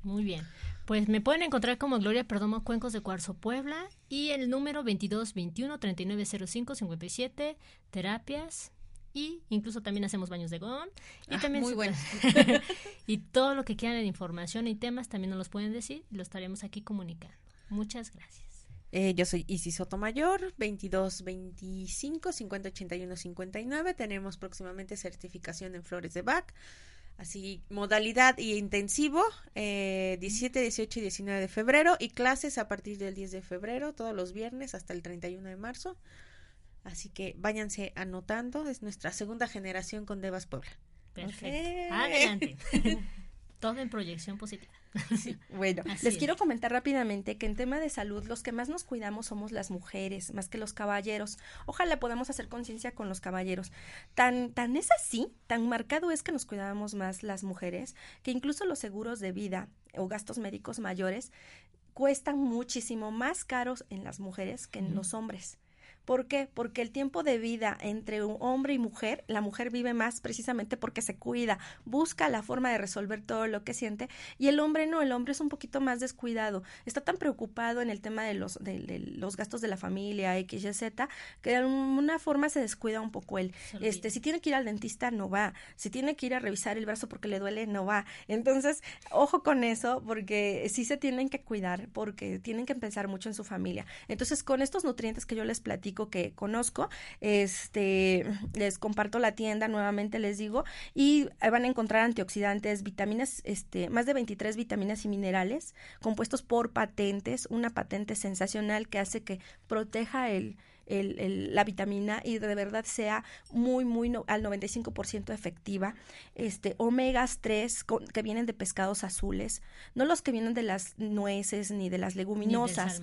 Muy bien. Pues me pueden encontrar como Gloria Perdomo Cuencos de Cuarzo Puebla y el número 2221 3905 57 terapias y incluso también hacemos baños de gón y Ah, también muy bueno. y todo lo que quieran en información y temas también nos los pueden decir y lo estaremos aquí comunicando. Muchas gracias. Eh, yo soy Isis Sotomayor, 22 25 50 81 59. Tenemos próximamente certificación en flores de Bach. Así, modalidad y intensivo, eh, 17, 18 y 19 de febrero. Y clases a partir del 10 de febrero, todos los viernes hasta el 31 de marzo. Así que váyanse anotando. Es nuestra segunda generación con Devas Puebla. Perfecto. Adelante. todo en proyección positiva. Bueno, Así les es. quiero comentar rápidamente que en tema de salud los que más nos cuidamos somos las mujeres, más que los caballeros. Ojalá podamos hacer conciencia con los caballeros. Tan, tan es así, tan marcado es que nos cuidamos más las mujeres, que incluso los seguros de vida o gastos médicos mayores cuestan muchísimo más caros en las mujeres que en los hombres. ¿Por qué? Porque el tiempo de vida entre un hombre y mujer, la mujer vive más precisamente porque se cuida, busca la forma de resolver todo lo que siente y el hombre no, el hombre es un poquito más descuidado, está tan preocupado en el tema de los, de, de los gastos de la familia, X, Y, Z, que de alguna forma se descuida un poco él. Este, si tiene que ir al dentista, no va. Si tiene que ir a revisar el brazo porque le duele, no va. Entonces, ojo con eso, porque sí se tienen que cuidar, porque tienen que pensar mucho en su familia. Entonces, con estos nutrientes que yo les platico, que conozco, este, les comparto la tienda, nuevamente les digo, y van a encontrar antioxidantes, vitaminas, este, más de 23 vitaminas y minerales, compuestos por patentes, una patente sensacional que hace que proteja el, el- el- la vitamina y de verdad sea muy, muy no- al 95% efectiva. Este, omegas 3 con- que vienen de pescados azules, no los que vienen de las nueces ni de las leguminosas,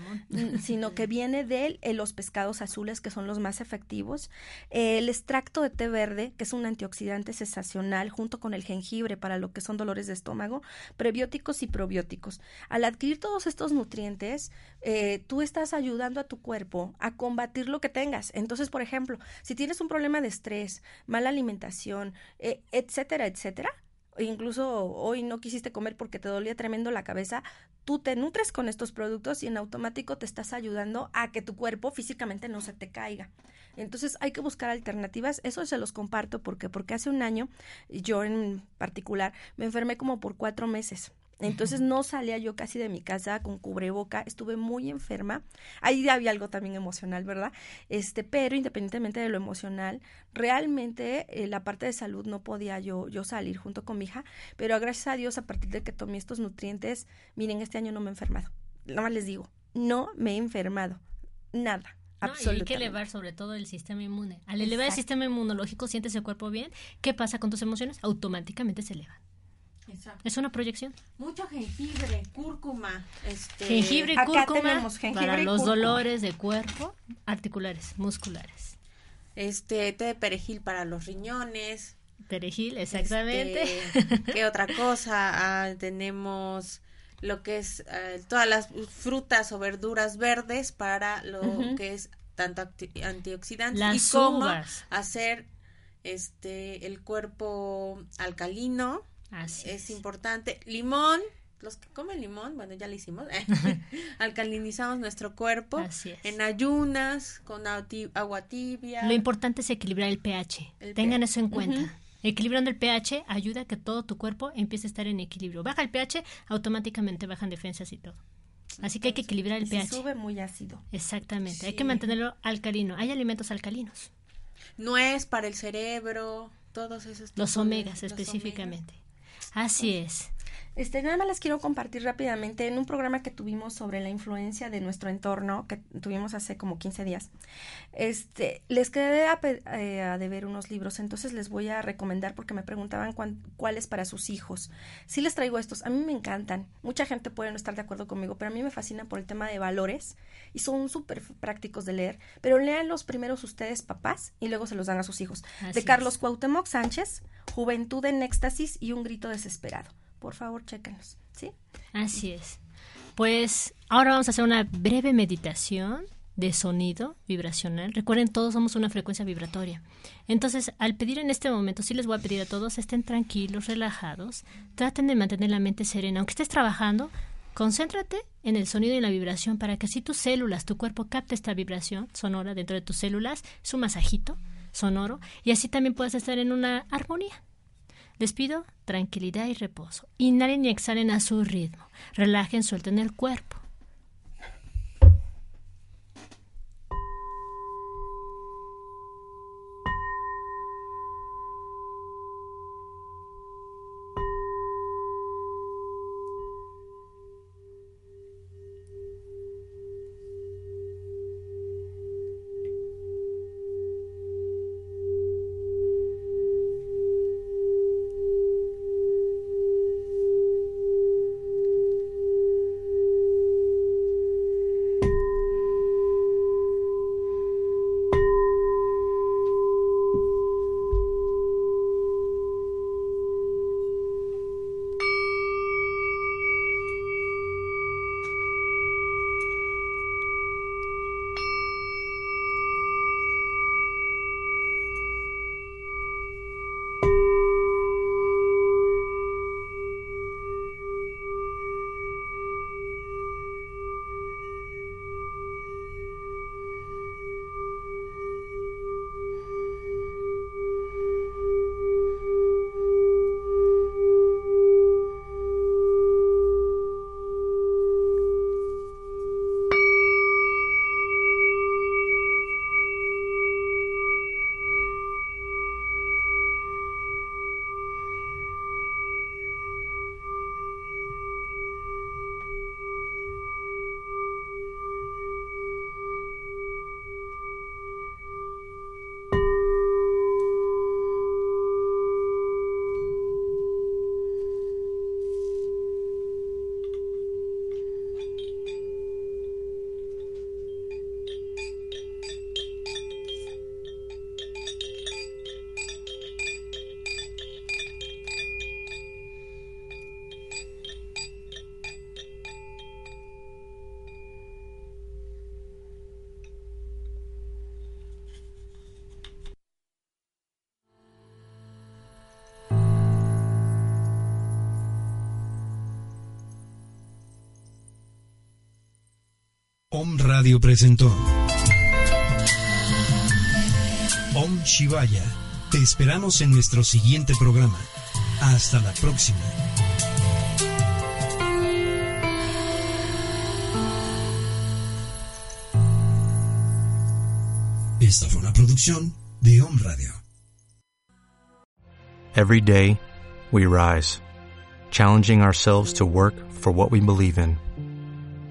sino que viene de eh, los pescados azules que son los más efectivos. Eh, el extracto de té verde, que es un antioxidante sensacional, junto con el jengibre para lo que son dolores de estómago, prebióticos y probióticos. Al adquirir todos estos nutrientes, eh, tú estás ayudando a tu cuerpo a combatir lo que tengas. Entonces, por ejemplo, si tienes un problema de estrés, mala alimentación, eh, etcétera, etcétera, o incluso hoy no quisiste comer porque te dolía tremendo la cabeza, tú te nutres con estos productos y en automático te estás ayudando a que tu cuerpo físicamente no se te caiga. Entonces hay que buscar alternativas, eso se los comparto porque porque hace un año yo en particular me enfermé como por cuatro meses. Entonces no salía yo casi de mi casa con cubreboca, estuve muy enferma. Ahí había algo también emocional, ¿verdad? Este, pero independientemente de lo emocional, realmente eh, la parte de salud no podía yo yo salir junto con mi hija, pero gracias a Dios a partir de que tomé estos nutrientes, miren, este año no me he enfermado. Nada más les digo, no me he enfermado. Nada. No, y hay que elevar sobre todo el sistema inmune. Al elevar el sistema inmunológico, sientes el cuerpo bien. ¿Qué pasa con tus emociones? Automáticamente se elevan. Es una proyección. Mucho jengibre, cúrcuma, este, Jengibre y acá cúrcuma tenemos jengibre para y los cúrcuma. dolores de cuerpo, articulares, musculares. este té de perejil para los riñones. Perejil, exactamente. Este, ¿Qué otra cosa? Ah, tenemos lo que es eh, todas las frutas o verduras verdes para lo que es tanto antioxidantes Las y cómo uvas. hacer este el cuerpo alcalino Así es es. importante limón los que comen limón bueno ya lo hicimos alcalinizamos nuestro cuerpo Así es. en ayunas con agua tibia Lo importante es equilibrar el pH. El Tengan pH. eso en cuenta. Equilibrando el pH ayuda a que todo tu cuerpo empiece a estar en equilibrio. Baja el pH, automáticamente bajan defensas y todo. Así que hay que equilibrar el Y pH. sube muy ácido. Exactamente. Hay que mantenerlo alcalino. Hay alimentos alcalinos. nuez para el cerebro todos esos Los de- omegas los específicamente. Así es. Este, nada más les quiero compartir rápidamente en un programa que tuvimos sobre la influencia de nuestro entorno, que tuvimos hace como 15 días. Este, les quedé a, eh, a deber unos libros, entonces les voy a recomendar porque me preguntaban cuáles para sus hijos. Sí les traigo estos, a mí me encantan. Mucha gente puede no estar de acuerdo conmigo, pero a mí me fascina por el tema de valores y son súper prácticos de leer. Pero lean los primeros ustedes, papás, y luego se los dan a sus hijos. Así de es. Carlos Cuauhtémoc Sánchez, Juventud en éxtasis y un grito desesperado. Por favor, chéquenlos, ¿sí? Así es. Pues ahora vamos a hacer una breve meditación de sonido vibracional. Recuerden, todos somos una frecuencia vibratoria. Entonces, al pedir en este momento, sí les voy a pedir a todos, estén tranquilos, relajados, traten de mantener la mente serena. Aunque estés trabajando, concéntrate en el sonido y la vibración para que así tus células, tu cuerpo capte esta vibración sonora dentro de tus células, es un masajito sonoro, y así también puedas estar en una armonía. Les pido tranquilidad y reposo. Inhalen y exhalen a su ritmo. Relajen, suelten el cuerpo. Om Radio presentó Om Shivaya. Te esperamos en nuestro siguiente programa. Hasta la próxima. Esta fue una producción de Om Radio. Every day, we rise, challenging ourselves to work for what we believe in.